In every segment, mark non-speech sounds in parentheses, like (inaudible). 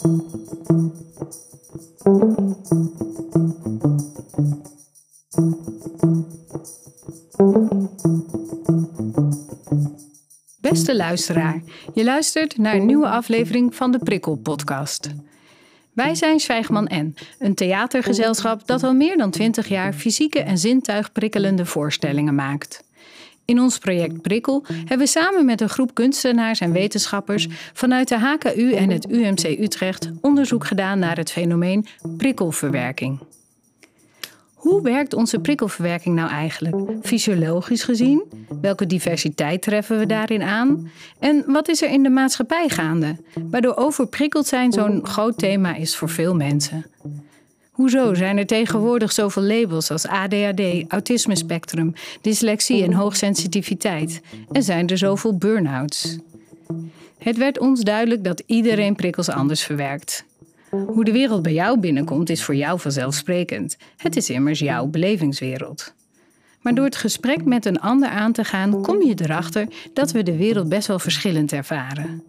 Beste luisteraar, je luistert naar een nieuwe aflevering van de Prikkel Podcast. Wij zijn Zwijgman N, een theatergezelschap dat al meer dan 20 jaar fysieke en zintuigprikkelende voorstellingen maakt. In ons project Prikkel hebben we samen met een groep kunstenaars en wetenschappers vanuit de HKU en het UMC Utrecht onderzoek gedaan naar het fenomeen prikkelverwerking. Hoe werkt onze prikkelverwerking nou eigenlijk? Fysiologisch gezien? Welke diversiteit treffen we daarin aan? En wat is er in de maatschappij gaande? Waardoor overprikkeld zijn zo'n groot thema is voor veel mensen. Hoezo zijn er tegenwoordig zoveel labels als ADHD, autisme-spectrum, dyslexie en hoogsensitiviteit? En zijn er zoveel burn-outs? Het werd ons duidelijk dat iedereen prikkels anders verwerkt. Hoe de wereld bij jou binnenkomt is voor jou vanzelfsprekend. Het is immers jouw belevingswereld. Maar door het gesprek met een ander aan te gaan, kom je erachter dat we de wereld best wel verschillend ervaren.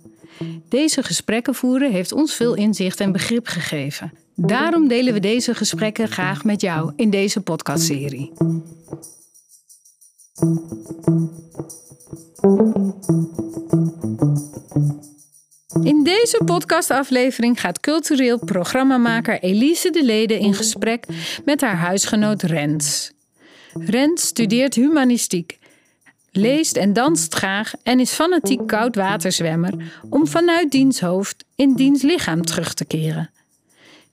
Deze gesprekken voeren heeft ons veel inzicht en begrip gegeven. Daarom delen we deze gesprekken graag met jou in deze podcastserie. In deze podcastaflevering gaat cultureel programmamaker Elise de Lede in gesprek met haar huisgenoot Rens. Rens studeert humanistiek, leest en danst graag en is fanatiek koudwaterzwemmer om vanuit diens hoofd in diens lichaam terug te keren.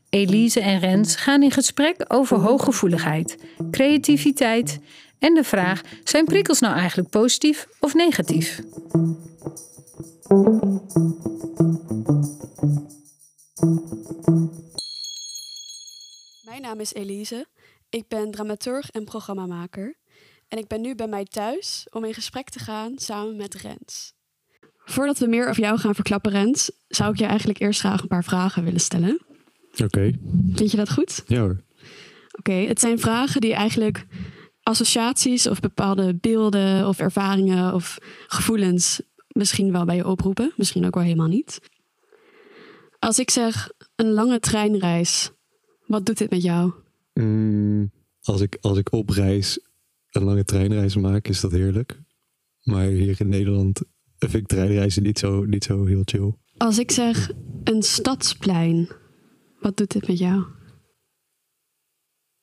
Elise en Rens gaan in gesprek over hooggevoeligheid, creativiteit en de vraag: zijn prikkels nou eigenlijk positief of negatief? Mijn naam is Elise. Ik ben dramaturg en programmamaker. En ik ben nu bij mij thuis om in gesprek te gaan samen met Rens. Voordat we meer over jou gaan verklappen, Rens, zou ik je eigenlijk eerst graag een paar vragen willen stellen. Oké. Vind je dat goed? Ja hoor. Oké, het zijn vragen die eigenlijk associaties of bepaalde beelden of ervaringen of gevoelens misschien wel bij je oproepen, misschien ook wel helemaal niet. Als ik zeg een lange treinreis, wat doet dit met jou? Mm, als, ik, als ik op reis een lange treinreis maak, is dat heerlijk. Maar hier in Nederland vind ik treinreizen niet zo, niet zo heel chill. Als ik zeg een stadsplein, wat doet dit met jou?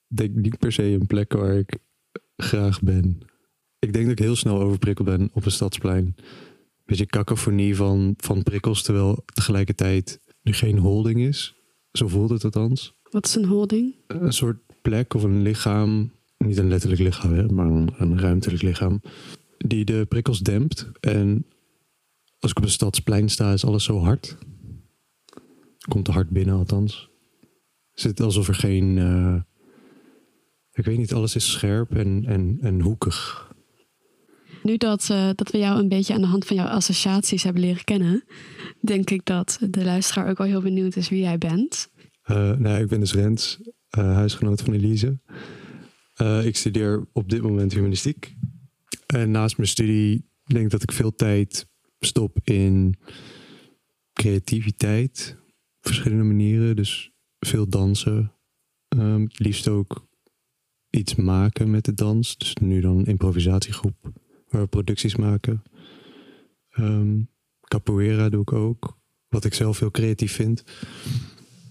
Ik denk niet per se een plek waar ik graag ben. Ik denk dat ik heel snel overprikkeld ben op een stadsplein. Beetje cacophonie van, van prikkels, terwijl tegelijkertijd er geen holding is. Zo voelt het althans. Wat is een holding? Een soort plek of een lichaam, niet een letterlijk lichaam, hè, maar een, een ruimtelijk lichaam, die de prikkels dempt. En als ik op een stadsplein sta, is alles zo hard. Komt te hard binnen althans. Het zit alsof er geen... eh, ik weet niet, alles is scherp en, en, en hoekig. Nu dat, eh, dat we jou een beetje aan de hand van jouw associaties hebben leren kennen, denk ik dat de luisteraar ook wel heel benieuwd is wie jij bent. Eh, nou, ik ben dus Rens, huisgenoot van Elise. Eh, ik studeer op dit moment humanistiek. En naast mijn studie denk ik dat ik veel tijd stop in creativiteit. Op verschillende manieren. Dus veel dansen. Ehm, het liefst ook iets maken met de dans. Dus nu dan een improvisatiegroep waar we producties maken. Ehm, capoeira doe ik ook. Wat ik zelf heel creatief vind.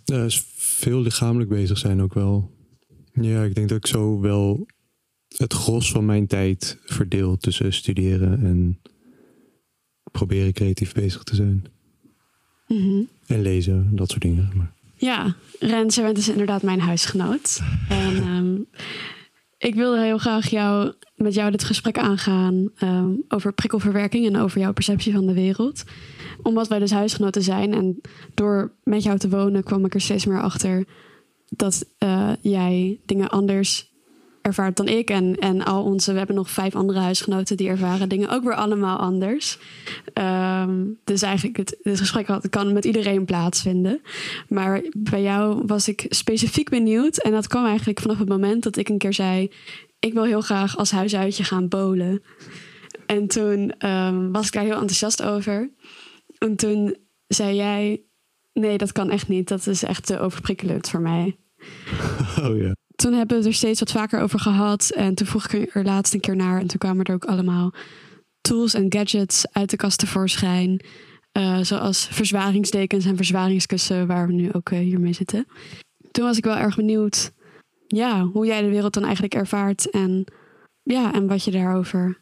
Is veel lichamelijk bezig zijn ook wel. Ja, ik denk dat ik zo wel het gros van mijn tijd verdeel tussen studeren en proberen creatief bezig te zijn. Mhm. En lezen, dat soort dingen. Maar, Ja, Rens, jij bent dus inderdaad mijn huisgenoot. En ehm, ik wilde heel graag jou, met jou dit gesprek aangaan ehm, over prikkelverwerking en over jouw perceptie van de wereld. Omdat wij dus huisgenoten zijn en door met jou te wonen kwam ik er steeds meer achter dat eh, jij dingen anders ervaart dan ik. En, en al onze, we hebben nog vijf andere huisgenoten die ervaren dingen ook weer allemaal anders. Ehm, dus eigenlijk, het, het gesprek had, kan met iedereen plaatsvinden. Maar bij jou was ik specifiek benieuwd. En dat kwam eigenlijk vanaf het moment dat ik een keer zei: Ik wil heel graag als huisuitje gaan bowlen. En toen ehm, was ik daar heel enthousiast over. En toen zei jij: Nee, dat kan echt niet. Dat is echt te overprikkelend voor mij. (laughs) Oh ja. Toen hebben we het er steeds wat vaker over gehad. En toen vroeg ik er laatst een keer naar. En toen kwamen er ook allemaal tools en gadgets uit de kast tevoorschijn. Uh, zoals verzwaringsdekens en verzwaringskussen, waar we nu ook uh, hier mee zitten. Toen was ik wel erg benieuwd ja, hoe jij de wereld dan eigenlijk ervaart. En, ja, en wat je daarover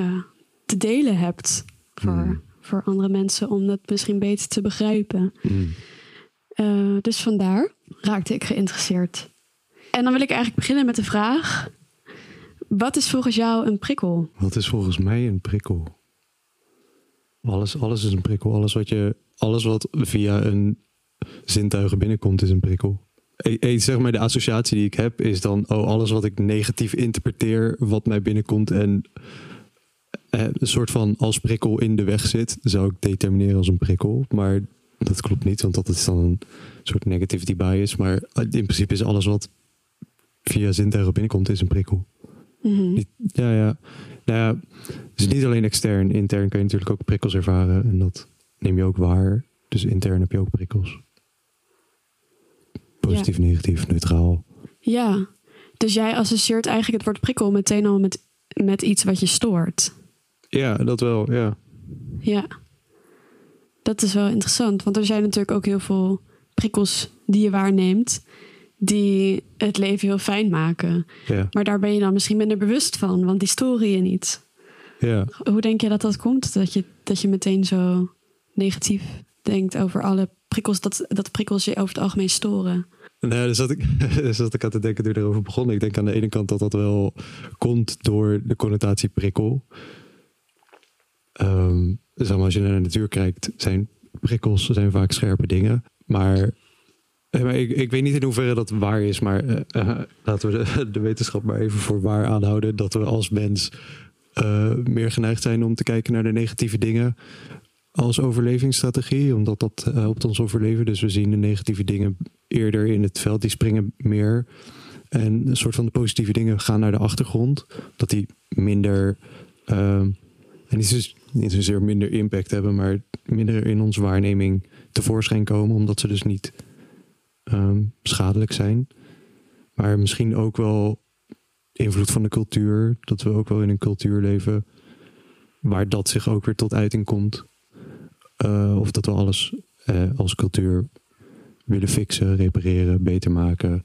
uh, te delen hebt voor, Mm. voor andere mensen. Om dat misschien beter te begrijpen. Mm. Dus vandaar raakte ik geïnteresseerd. En dan wil ik eigenlijk beginnen met de vraag: wat is volgens jou een prikkel? Wat is volgens mij een prikkel? Alles, alles is een prikkel. Alles wat, je, alles wat via een zintuigen binnenkomt is een prikkel. Eh, zeg maar, de associatie die ik heb is dan... oh, alles wat ik negatief interpreteer, wat mij binnenkomt... en eh, een soort van als prikkel in de weg zit... zou ik determineren als een prikkel. Maar dat klopt niet, want dat is dan een soort negativity bias. Maar eh, in principe is alles wat via zintuigen binnenkomt, is een prikkel. Mhm. Niet- Ja, ja. Nou ja, dus niet alleen extern. Intern kan je natuurlijk ook prikkels ervaren. En dat neem je ook waar. Dus intern heb je ook prikkels. Positief, negatief, neutraal. Ja, dus jij associeert eigenlijk het woord prikkel meteen al met, met iets wat je stoort. Ja, dat wel, ja. Ja, dat is wel interessant, want er zijn natuurlijk ook heel veel prikkels die je waarneemt, die het leven heel fijn maken. Ja, Maar daar ben je dan misschien minder bewust van, want die storen je niet. ja. Hoe denk je dat dat komt? Dat je, dat je meteen zo negatief denkt over alle prikkels, dat, dat prikkels je over het algemeen storen. Nou, dus dat ik, (laughs) dus dat ik aan te denken toen erover begonnen. Ik denk aan de ene kant dat dat wel komt door de connotatie prikkel. Ehm, zeg maar, als je naar de natuur kijkt, zijn prikkels zijn vaak scherpe dingen. Maar, eh, ik, weet niet in hoeverre dat waar is. Maar eh, eh, laten we de, de wetenschap maar even voor waar aanhouden. Dat we als mens meer geneigd zijn om te kijken naar de negatieve dingen als overlevingsstrategie, omdat dat helpt ons overleven. Dus we zien de negatieve dingen eerder in het veld, die springen meer. En een soort van de positieve dingen gaan naar de achtergrond, dat die minder, en niet, zo, niet zozeer minder impact hebben, maar minder in onze waarneming tevoorschijn komen, omdat ze dus niet ehm, schadelijk zijn. Maar misschien ook wel invloed van de cultuur, dat we ook wel in een cultuur leven waar dat zich ook weer tot uiting komt. Eh, of dat we alles eh, als cultuur willen fixen, repareren, beter maken.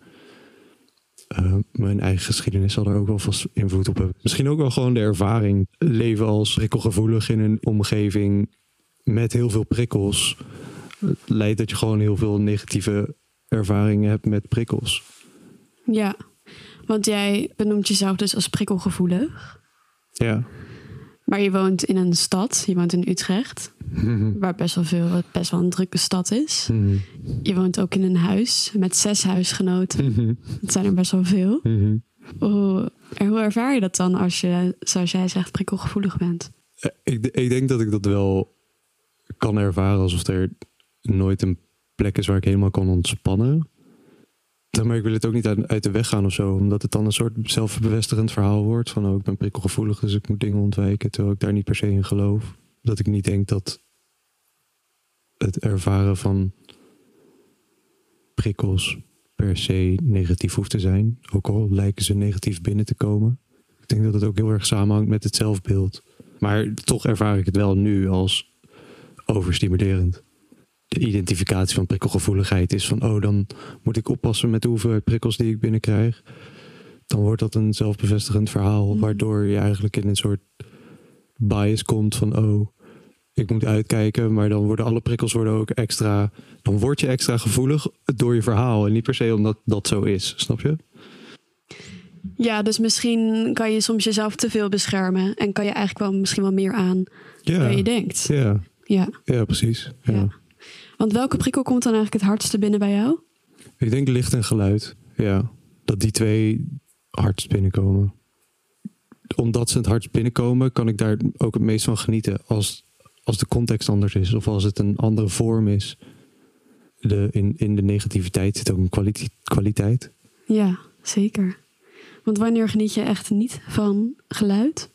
Eh, mijn eigen geschiedenis zal er ook wel vast invloed op hebben. Misschien ook wel gewoon de ervaring. Leven als prikkelgevoelig in een omgeving met heel veel prikkels. eh, Leidt dat je gewoon heel veel negatieve ervaringen hebt met prikkels. Ja, want jij benoemt jezelf dus als prikkelgevoelig. Ja. Maar je woont in een stad, je woont in Utrecht, (laughs) waar best wel veel, best wel een drukke stad is. (laughs) Je woont ook in een huis met zes huisgenoten. Mhm. (laughs) Dat zijn er best wel veel. Hoe, hoe ervaar je dat dan als je, zoals jij zegt, prikkelgevoelig bent? Eh, Ik, ik denk dat ik dat wel kan ervaren alsof er nooit een plek is waar ik helemaal kan ontspannen. Maar ik wil het ook niet uit, de weg gaan of zo, omdat het dan een soort zelfbevestigend verhaal wordt. Van oh, ik ben prikkelgevoelig, dus ik moet dingen ontwijken. Terwijl ik daar niet per se in geloof. Dat ik niet denk dat het ervaren van prikkels per se negatief hoeft te zijn. Ook al lijken ze negatief binnen te komen. Ik denk dat het ook heel erg samenhangt met het zelfbeeld. Maar toch ervaar ik het wel nu als overstimulerend. De identificatie van prikkelgevoeligheid is van, oh, dan moet ik oppassen met de hoeveelheid prikkels die ik binnenkrijg. Dan wordt dat een zelfbevestigend verhaal, Mhm. waardoor je eigenlijk in een soort bias komt van, oh, ik moet uitkijken, maar dan worden alle prikkels worden ook extra, dan word je extra gevoelig door je verhaal en niet per se omdat dat zo is, snap je? Ja, dus misschien kan je soms jezelf te veel beschermen. En kan je eigenlijk wel misschien wel meer aan Ja, dan je denkt. ja, Ja. ja precies. Ja. Ja. Want welke prikkel komt dan eigenlijk het hardste binnen bij jou? Ik denk licht en geluid. Ja, dat die twee hardst binnenkomen. Omdat ze het hardst binnenkomen, kan ik daar ook het meest van genieten. Als, als de context anders is of als het een andere vorm is. De, in, in de negativiteit zit ook een kwalite- kwaliteit. Ja, zeker. Want wanneer geniet je echt niet van geluid?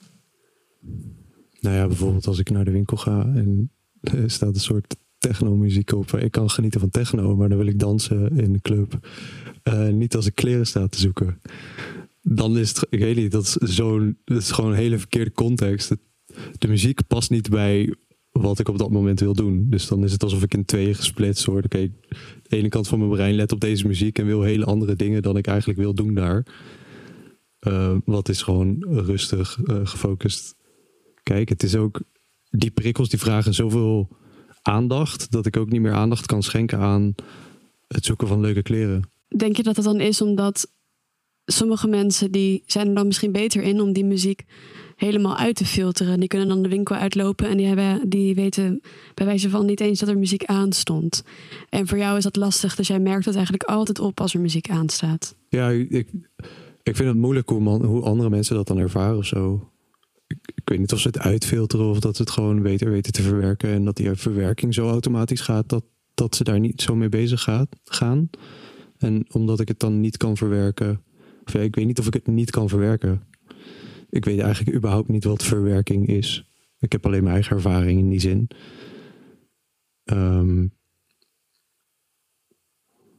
Nou ja, bijvoorbeeld als ik naar de winkel ga en er staat een soort techno-muziek op. Ik kan genieten van techno, maar dan wil ik dansen in de club. Uh, niet als ik kleren sta te zoeken. Dan is het, ik weet niet, dat is, zo'n, dat is gewoon een hele verkeerde context. De muziek past niet bij wat ik op dat moment wil doen. Dus dan is het alsof ik in tweeën gesplitst word. Oké, de ene kant van mijn brein let op deze muziek en wil hele andere dingen dan ik eigenlijk wil doen daar. Uh, wat is gewoon rustig, uh, gefocust. Kijk, het is ook. Die prikkels die vragen zoveel aandacht. dat ik ook niet meer aandacht kan schenken aan het zoeken van leuke kleren. Denk je dat het dan is omdat sommige mensen die zijn er dan misschien beter in om die muziek helemaal uit te filteren. Die kunnen dan de winkel uitlopen en die, hebben, die weten bij wijze van niet eens dat er muziek aanstond. En voor jou is dat lastig, dus jij merkt het eigenlijk altijd op als er muziek aanstaat. Ja, ik, ik vind het moeilijk hoe, man, hoe andere mensen dat dan ervaren of zo. Ik, weet niet of ze het uitfilteren of dat ze het gewoon beter weten te verwerken. En dat die verwerking zo automatisch gaat dat, dat ze daar niet zo mee bezig gaat, gaan. En omdat ik het dan niet kan verwerken. Ja, ik weet niet of ik het niet kan verwerken. Ik weet eigenlijk überhaupt niet wat verwerking is. Ik heb alleen mijn eigen ervaring in die zin. Um,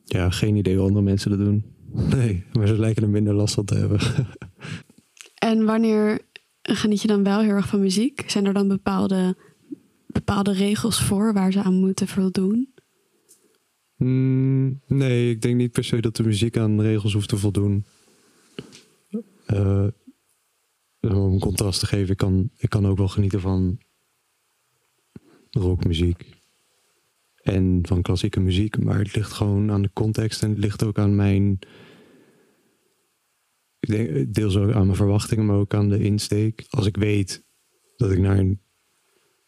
ja, geen idee hoe andere mensen dat doen. Nee, maar ze lijken er minder last van te hebben. (laughs) En wanneer geniet je dan wel heel erg van muziek? Zijn er dan bepaalde, bepaalde regels voor waar ze aan moeten voldoen? Mm, nee, ik denk niet per se dat de muziek aan regels hoeft te voldoen. Uh, om contrast te geven, ik kan, ik kan ook wel genieten van rockmuziek en van klassieke muziek, maar het ligt gewoon aan de context en het ligt ook aan mijn, ik denk deels ook aan mijn verwachtingen, maar ook aan de insteek. Als ik weet dat ik naar een,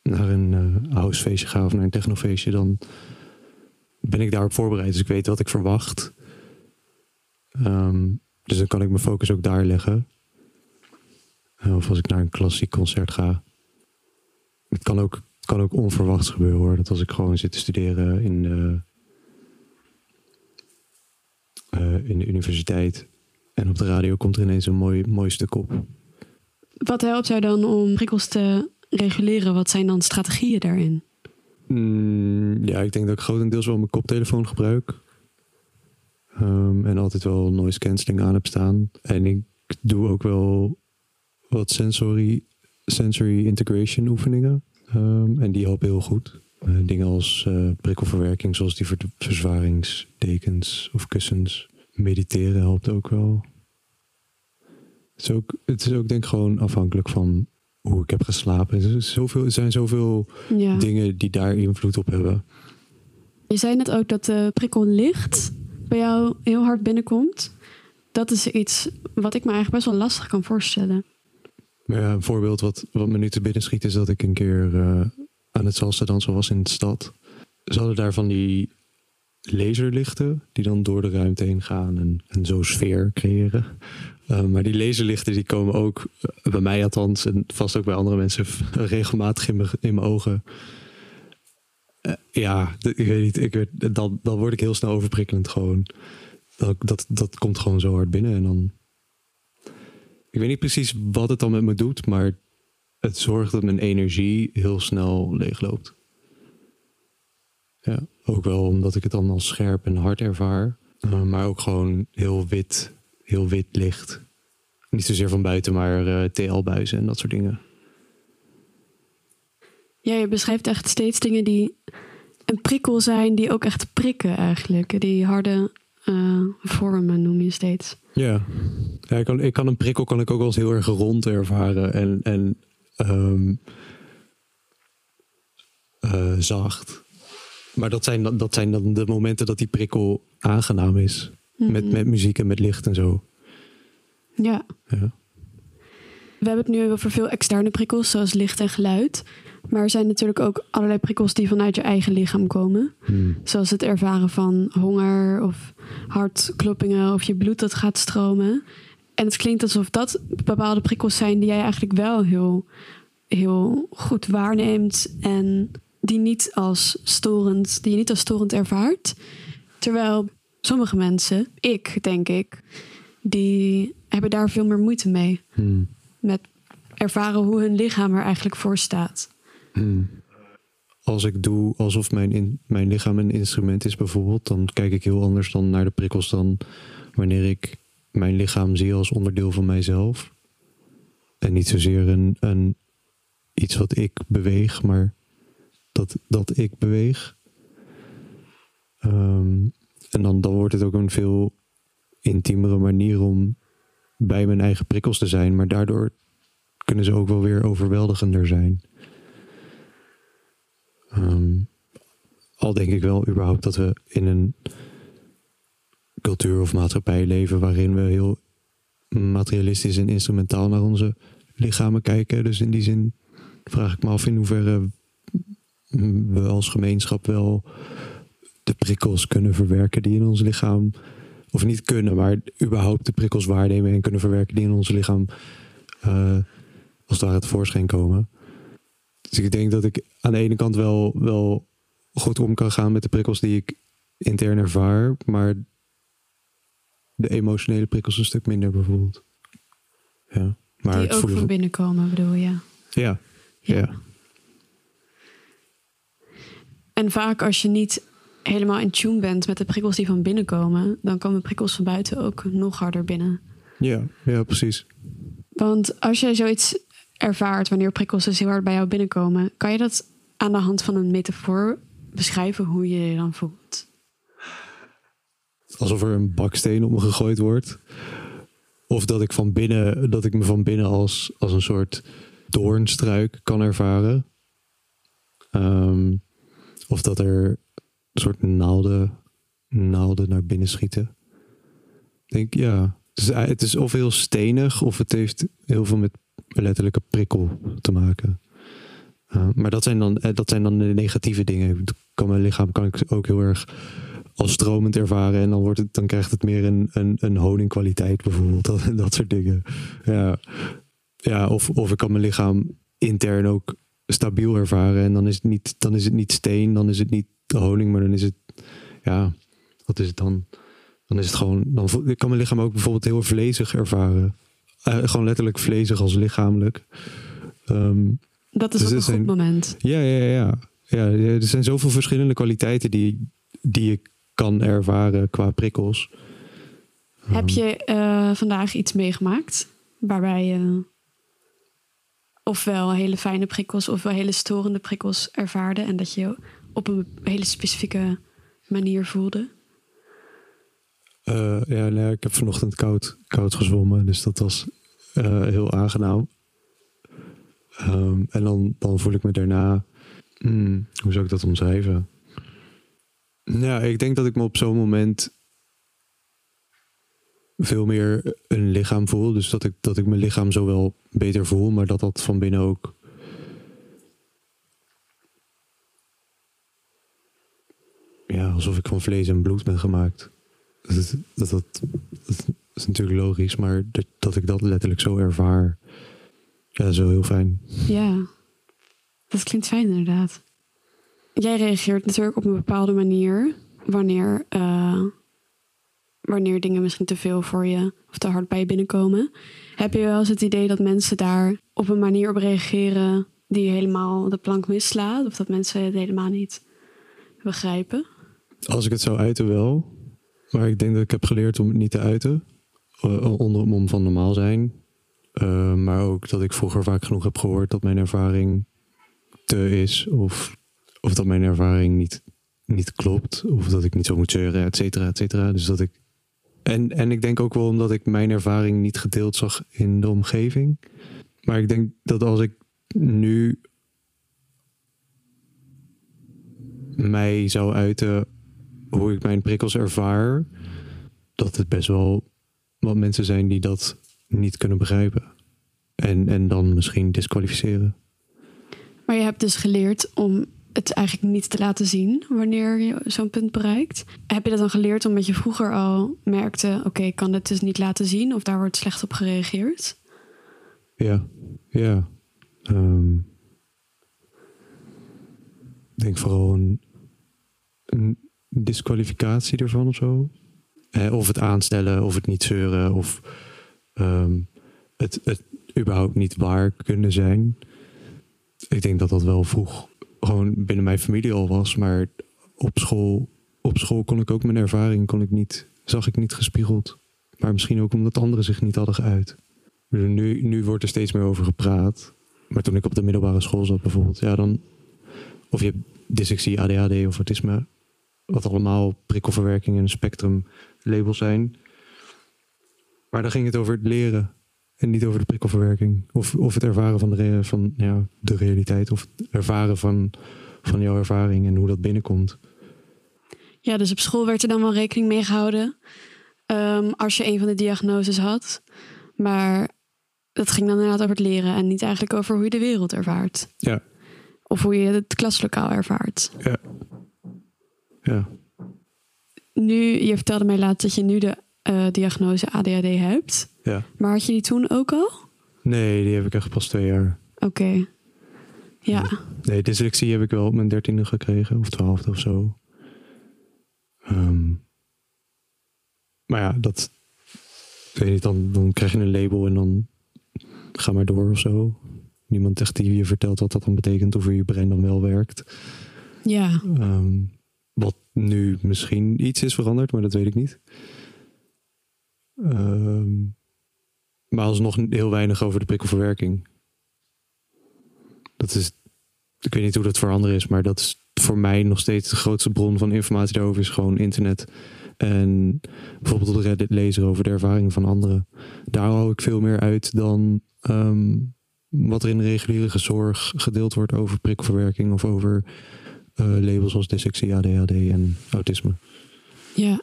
naar een uh, housefeestje ga of naar een technofeestje, dan ben ik daarop voorbereid. Dus ik weet wat ik verwacht. Um, dus dan kan ik mijn focus ook daar leggen. Of als ik naar een klassiek concert ga. Het kan ook, kan ook onverwachts gebeuren hoor. Dat als ik gewoon zit te studeren in in de universiteit. En op de radio komt er ineens een mooi, mooi stuk op. Wat helpt jou dan om prikkels te reguleren? Wat zijn dan strategieën daarin? Mm, ja, ik denk dat ik grotendeels wel mijn koptelefoon gebruik. Um, en altijd wel noise cancelling aan heb staan. En ik doe ook wel wat sensory, sensory integration oefeningen. Um, en die helpen heel goed. Uh, dingen als uh, prikkelverwerking, zoals die verzwaringsdekens of kussens. Mediteren helpt ook wel. Het is ook, het is ook denk ik gewoon afhankelijk van hoe ik heb geslapen. Er, zoveel, er zijn zoveel ja. dingen die daar invloed op hebben. Je zei net ook dat de prikkel licht bij jou heel hard binnenkomt. Dat is iets wat ik me eigenlijk best wel lastig kan voorstellen. Ja, een voorbeeld wat, wat me nu te binnen schiet is dat ik een keer uh, aan het salsa dansen was in de stad. Ze hadden daar van die laserlichten die dan door de ruimte heen gaan en, en zo sfeer creëren. Uh, maar die laserlichten die komen ook, uh, bij mij althans en vast ook bij andere mensen, (laughs) regelmatig in, mijn ogen. ja, ik weet niet, ik, dan, dan word ik heel snel overprikkelend gewoon. Dat, dat, dat komt gewoon zo hard binnen en dan ik weet niet precies wat het dan met me doet, maar het zorgt dat mijn energie heel snel leegloopt. Ja, ook wel omdat ik het dan als scherp en hard ervaar. Uh, maar ook gewoon heel wit, heel wit licht. Niet zozeer van buiten, maar uh, TL-buizen en dat soort dingen. Ja, je beschrijft echt steeds dingen die een prikkel zijn, die ook echt prikken eigenlijk. Die harde uh, vormen noem je steeds. Ja, ja ik, kan, ik kan een prikkel kan ik ook wel eens heel erg rond ervaren en, en um, uh, zacht. Maar dat zijn, dat zijn dan de momenten dat die prikkel aangenaam is. Mm -hmm. met, met muziek en met licht en zo. Ja. ja. We hebben het nu over veel externe prikkels, zoals licht en geluid. Maar er zijn natuurlijk ook allerlei prikkels die vanuit je eigen lichaam komen. Hmm. Zoals het ervaren van honger of hartkloppingen of je bloed dat gaat stromen. En het klinkt alsof dat bepaalde prikkels zijn die jij eigenlijk wel heel, heel goed waarneemt. En die niet als storend, die je niet als storend ervaart. Terwijl sommige mensen, ik denk ik, die hebben daar veel meer moeite mee. Hmm. Met ervaren hoe hun lichaam er eigenlijk voor staat. Hmm. als ik doe alsof mijn, in, mijn lichaam een instrument is bijvoorbeeld, dan kijk ik heel anders dan naar de prikkels dan wanneer ik mijn lichaam zie als onderdeel van mijzelf. En niet zozeer een, een iets wat ik beweeg, maar dat, dat ik beweeg. Ehm, en dan, dan wordt het ook een veel intiemere manier om bij mijn eigen prikkels te zijn. Maar daardoor kunnen ze ook wel weer overweldigender zijn. Ehm, al denk ik wel überhaupt dat we in een cultuur of maatschappij leven waarin we heel materialistisch en instrumentaal naar onze lichamen kijken. Dus in die zin vraag ik me af in hoeverre we als gemeenschap wel de prikkels kunnen verwerken die in ons lichaam, of niet kunnen, maar überhaupt de prikkels waarnemen en kunnen verwerken die in ons lichaam uh, als het ware tevoorschijn komen. Dus ik denk dat ik aan de ene kant wel, wel goed om kan gaan met de prikkels die ik intern ervaar, maar de emotionele prikkels een stuk minder bijvoorbeeld. Ja. Maar die ook van binnenkomen bedoel je? Ja, ja. En vaak als je niet helemaal in tune bent met de prikkels die van binnen komen, dan komen prikkels van buiten ook nog harder binnen. Ja, ja, precies. Want als jij zoiets ervaart wanneer prikkels dus heel hard bij jou binnenkomen, kan je dat aan de hand van een metafoor beschrijven hoe je je dan voelt? Alsof er een baksteen op me gegooid wordt. Of dat ik van binnen, dat ik me van binnen als, als een soort doornstruik kan ervaren. Um, of dat er een soort naalden, naalden naar binnen schieten. Denk, ja. Het is, of heel stenig of het heeft heel veel met letterlijke prikkel te maken. Uh, maar dat zijn, dan, eh, dat zijn dan de negatieve dingen. Kan mijn lichaam kan ik ook heel erg als stromend ervaren. En dan, wordt het, dan krijgt het meer een, een, een honingkwaliteit bijvoorbeeld. (laughs) Dat, dat soort dingen. Ja, ja of, of ik kan mijn lichaam intern ook stabiel ervaren. En dan is het niet, dan is het niet steen, dan is het niet de honing, maar dan is het, ja, wat is het dan? Dan is het gewoon, dan kan mijn lichaam ook bijvoorbeeld heel vlezig ervaren. Uh, gewoon letterlijk vlezig als lichamelijk. Um, dat is dus ook een goed moment. Ja, ja, ja, ja. Er zijn zoveel verschillende kwaliteiten die, die je kan ervaren qua prikkels. Heb ehm. je uh, vandaag iets meegemaakt waarbij je ofwel hele fijne prikkels ofwel hele storende prikkels ervaarde en dat je op een hele specifieke manier voelde? Uh, ja, ik heb vanochtend koud, koud gezwommen, dus dat was uh, heel aangenaam. Um, en dan, voel ik me daarna, hmm, hoe zou ik dat omschrijven? Ja, ik denk dat ik me op zo'n moment veel meer een lichaam voel. Dus dat ik, dat ik mijn lichaam zowel beter voel, maar dat dat van binnen ook. Ja, alsof ik van vlees en bloed ben gemaakt. Dat, dat, dat, is natuurlijk logisch, maar dat, ik dat letterlijk zo ervaar. Ja, dat is wel heel fijn. Ja, dat klinkt fijn inderdaad. Jij reageert natuurlijk op een bepaalde manier wanneer. Uh wanneer dingen misschien te veel voor je of te hard bij je binnenkomen. Heb je wel eens het idee dat mensen daar op een manier op reageren die helemaal de plank mislaat? Of dat mensen het helemaal niet begrijpen? Als ik het zou uiten wel. Maar ik denk dat ik heb geleerd om het niet te uiten. Uh, onder om van normaal zijn. Uh, maar ook dat ik vroeger vaak genoeg heb gehoord dat mijn ervaring te is. Of, of dat mijn ervaring niet, niet klopt. Of dat ik niet zo moet zeuren, et cetera, et cetera. Dus dat ik en, en ik denk ook wel omdat ik mijn ervaring niet gedeeld zag in de omgeving. Maar ik denk dat als ik nu mij zou uiten hoe ik mijn prikkels ervaar, dat het best wel wat mensen zijn die dat niet kunnen begrijpen. En, en dan misschien disqualificeren. Maar je hebt dus geleerd om het eigenlijk niet te laten zien wanneer je zo'n punt bereikt. Heb je dat dan geleerd omdat je vroeger al merkte: oké, ik kan het dus niet laten zien of daar wordt slecht op gereageerd? Ja, ja. Um, ik denk vooral een, disqualificatie ervan of zo. Eh, of het aanstellen, of het niet zeuren, of um, het, het überhaupt niet waar kunnen zijn. Ik denk dat dat wel vroeg gewoon binnen mijn familie al was. Maar op school, op school kon ik ook mijn ervaring kon ik niet, zag ik niet gespiegeld. Maar misschien ook omdat anderen zich niet hadden geuit. Nu, nu wordt er steeds meer over gepraat. Maar toen ik op de middelbare school zat bijvoorbeeld, ja dan... Of je dyslexie, ADHD of autisme. Wat allemaal prikkelverwerking en spectrum labels zijn. Maar dan ging het over het leren. En niet over de prikkelverwerking. Of, of het ervaren van, de, van ja, de realiteit. Of het ervaren van, van jouw ervaring en hoe dat binnenkomt. Ja, dus op school werd er dan wel rekening mee gehouden ehm, als je een van de diagnoses had. Maar het ging dan inderdaad over het leren en niet eigenlijk over hoe je de wereld ervaart. Ja. Of hoe je het klaslokaal ervaart. Ja. Ja. Nu, je vertelde mij laatst dat je nu de eh, diagnose ADHD hebt. Ja. Maar had je die toen ook al? Nee, die heb ik echt pas twee jaar. Oké. Ja. Nee, dyslexie heb ik wel op mijn dertiende gekregen. Of twaalfde of zo. Ehm, maar ja, dat... Weet niet, dan, dan krijg je een label en dan ga maar door of zo. Niemand echt die je vertelt wat dat dan betekent of hoe je brein dan wel werkt. Ja. Ehm, wat nu misschien iets is veranderd, maar dat weet ik niet. Ehm, maar alsnog heel weinig over de prikkelverwerking. Dat is, ik weet niet hoe dat voor anderen is, maar dat is voor mij nog steeds de grootste bron van informatie daarover is gewoon internet. En bijvoorbeeld op Reddit lezen over de ervaringen van anderen. Daar hou ik veel meer uit dan ehm, wat er in de reguliere zorg gedeeld wordt over prikkelverwerking of over eh, labels als dyslexie, ADHD en autisme. Ja.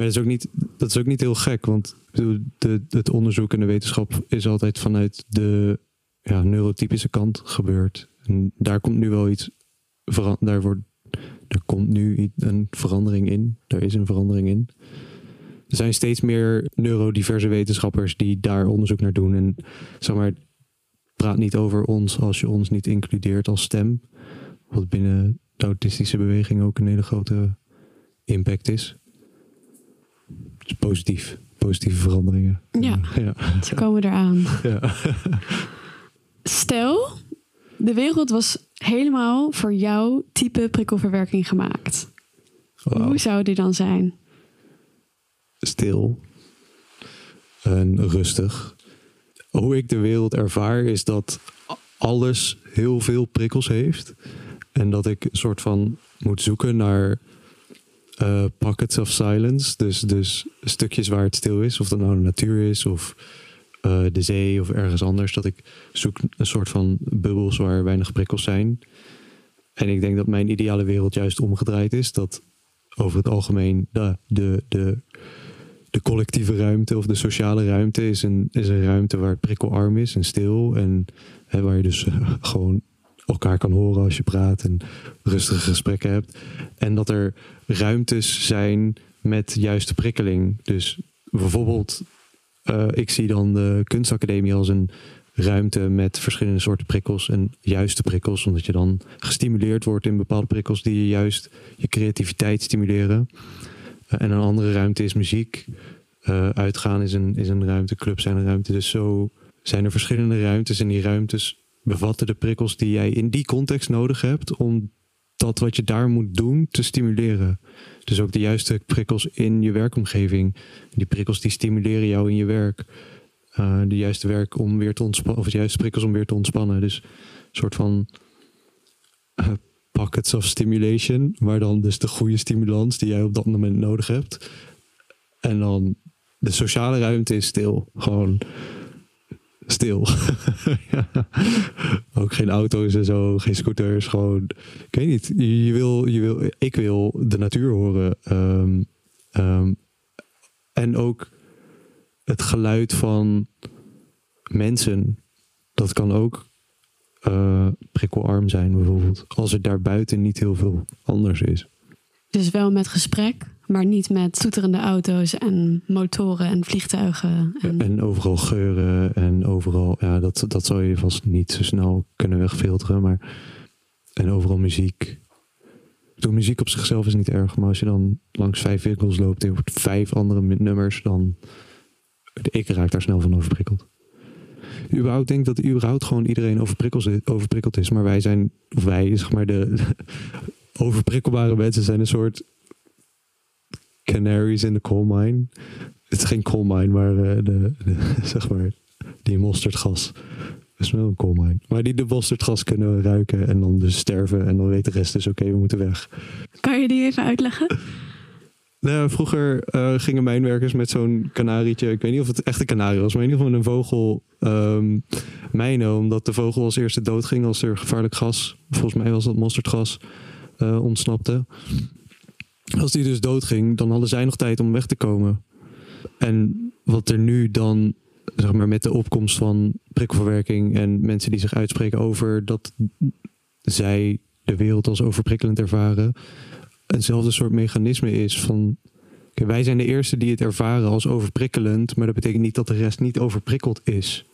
Maar dat is ook niet, dat is ook niet heel gek, want de, het onderzoek en de wetenschap is altijd vanuit de ja, neurotypische kant gebeurd. En daar komt nu wel iets, daar, wordt, daar komt nu een verandering in. Daar is een verandering in. Er zijn steeds meer neurodiverse wetenschappers die daar onderzoek naar doen. En zeg maar, praat niet over ons als je ons niet includeert als stem. Wat binnen de autistische beweging ook een hele grote impact is. Dus positief. Positieve veranderingen. Ja. Ja. Ze komen eraan. (laughs) ja. Stel, de wereld was helemaal voor jouw type prikkelverwerking gemaakt. Hoe zou die dan zijn? Stil. En rustig. Hoe ik de wereld ervaar is dat alles heel veel prikkels heeft. En dat ik een soort van moet zoeken naar eh, pockets of silence. Dus, dus stukjes waar het stil is. Of dat nou de natuur is of eh, de zee of ergens anders. Dat ik zoek een soort van bubbels waar weinig prikkels zijn. En ik denk dat mijn ideale wereld juist omgedraaid is. Dat over het algemeen de, de, de, de collectieve ruimte of de sociale ruimte is een, is een ruimte waar het prikkelarm is en stil. En hè, waar je dus eh, gewoon elkaar kan horen als je praat en rustige gesprekken hebt. En dat er ruimtes zijn met juiste prikkeling. Dus bijvoorbeeld, eh, ik zie dan de kunstacademie als een ruimte met verschillende soorten prikkels en juiste prikkels, omdat je dan gestimuleerd wordt in bepaalde prikkels die je juist je creativiteit stimuleren. Eh, en een andere ruimte is muziek. Eh, uitgaan is een, is een ruimte, clubs zijn een ruimte. Dus zo zijn er verschillende ruimtes en die ruimtes bevatten de prikkels die jij in die context nodig hebt om dat wat je daar moet doen te stimuleren. Dus ook de juiste prikkels in je werkomgeving. Die prikkels die stimuleren jou in je werk. Eh, de juiste werk om weer te ontspannen, of de juiste prikkels om weer te ontspannen. Dus een soort van eh, pockets of stimulation, waar dan dus de goede stimulans die jij op dat moment nodig hebt. En dan de sociale ruimte is stil. Gewoon stil. (laughs) Ook geen auto's en zo, geen scooters. Gewoon, ik weet niet. Je, je wil, je wil, ik wil de natuur horen. Ehm, ehm, en ook het geluid van mensen. Dat kan ook eh, prikkelarm zijn, bijvoorbeeld. Als er daarbuiten niet heel veel anders is. Dus wel met gesprek, maar niet met toeterende auto's en motoren en vliegtuigen. En, En overal geuren en overal, ja, dat, dat zou je vast niet zo snel kunnen wegfilteren. Maar, en overal muziek. Toen muziek op zichzelf is niet erg, maar als je dan langs vijf winkels loopt en vijf andere nummers, dan. Ik raak daar snel van overprikkeld. überhaupt denk dat überhaupt gewoon iedereen overprikkeld is, overprikkeld is. Maar wij zijn, of wij, (laughs) zeg maar, de, (laughs) overprikkelbare mensen zijn een soort canaries in the coal mine. Het is geen coal mine, maar uh, de, de, (laughs) zeg maar, die mosterdgas. Dat is wel een coal mine. Maar die de mosterdgas kunnen ruiken en dan dus sterven. En dan weet de rest dus oké, we moeten weg. Kan je die even uitleggen? Nou, vroeger uh, gingen mijnwerkers met zo'n kanarietje. Ik weet niet of het echt een kanarie was, maar in ieder geval een vogel um, mijnen. Omdat de vogel als eerste doodging als er gevaarlijk gas, volgens mij was dat mosterdgas, uh, ontsnapte. Als die dus doodging, dan hadden zij nog tijd om weg te komen. En wat er nu dan, zeg maar, met de opkomst van prikkelverwerking en mensen die zich uitspreken over dat zij de wereld als overprikkelend ervaren eenzelfde soort mechanisme is van. wij zijn de eerste die het ervaren als overprikkelend, maar dat betekent niet dat de rest niet overprikkeld is.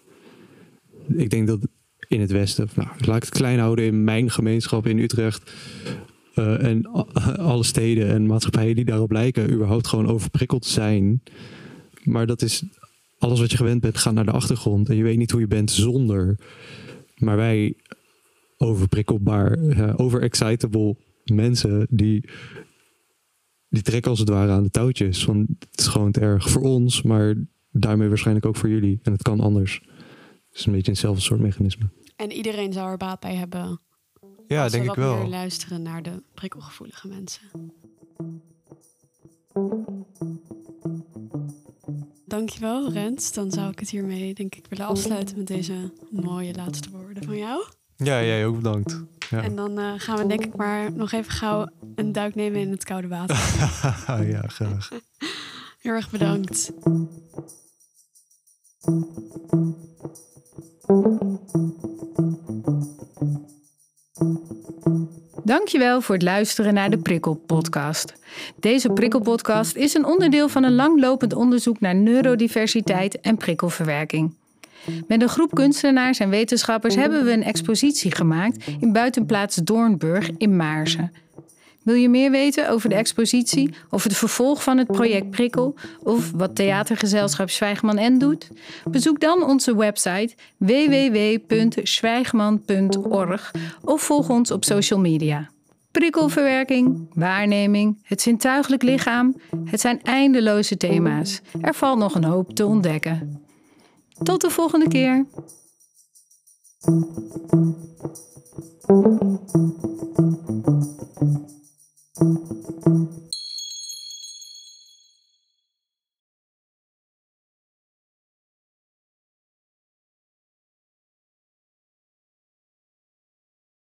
Ik denk dat in het Westen, nou, laat ik het klein houden in mijn gemeenschap in Utrecht. Uh, en (laughs) alle steden en maatschappijen die daarop lijken, überhaupt gewoon overprikkeld zijn. Maar dat is alles wat je gewend bent, gaat naar de achtergrond. En je weet niet hoe je bent zonder. Maar wij overprikkelbaar, overexcitable mensen die, die trekken als het ware aan de touwtjes. Van, het is gewoon te erg voor ons, maar daarmee waarschijnlijk ook voor jullie. En het kan anders. Het is een beetje eenzelfde soort mechanisme. En iedereen zou er baat bij hebben. Ja, als denk we ik wel. Meer luisteren naar de prikkelgevoelige mensen. Dankjewel, Rens. Dan zou ik het hiermee, denk ik, willen afsluiten met deze mooie laatste woorden van jou. Ja, jij ook bedankt. Ja, En dan eh, gaan we denk ik maar nog even gauw een duik nemen in het koude water. (laughs) ja graag. Heel erg bedankt. Dankjewel voor het luisteren naar de Prikkel-podcast. Deze Prikkel-podcast is een onderdeel van een langlopend onderzoek naar neurodiversiteit en prikkelverwerking. Met een groep kunstenaars en wetenschappers hebben we een expositie gemaakt in buitenplaats Doornburg in Maarsen. Wil je meer weten over de expositie of het vervolg van het project Prikkel of wat theatergezelschap Zwijgman N doet? Bezoek dan onze website www.zwijgman.org of volg ons op social media. Prikkelverwerking, waarneming, het zintuigelijk lichaam, het zijn eindeloze thema's. Er valt nog een hoop te ontdekken. Tot de volgende keer. Música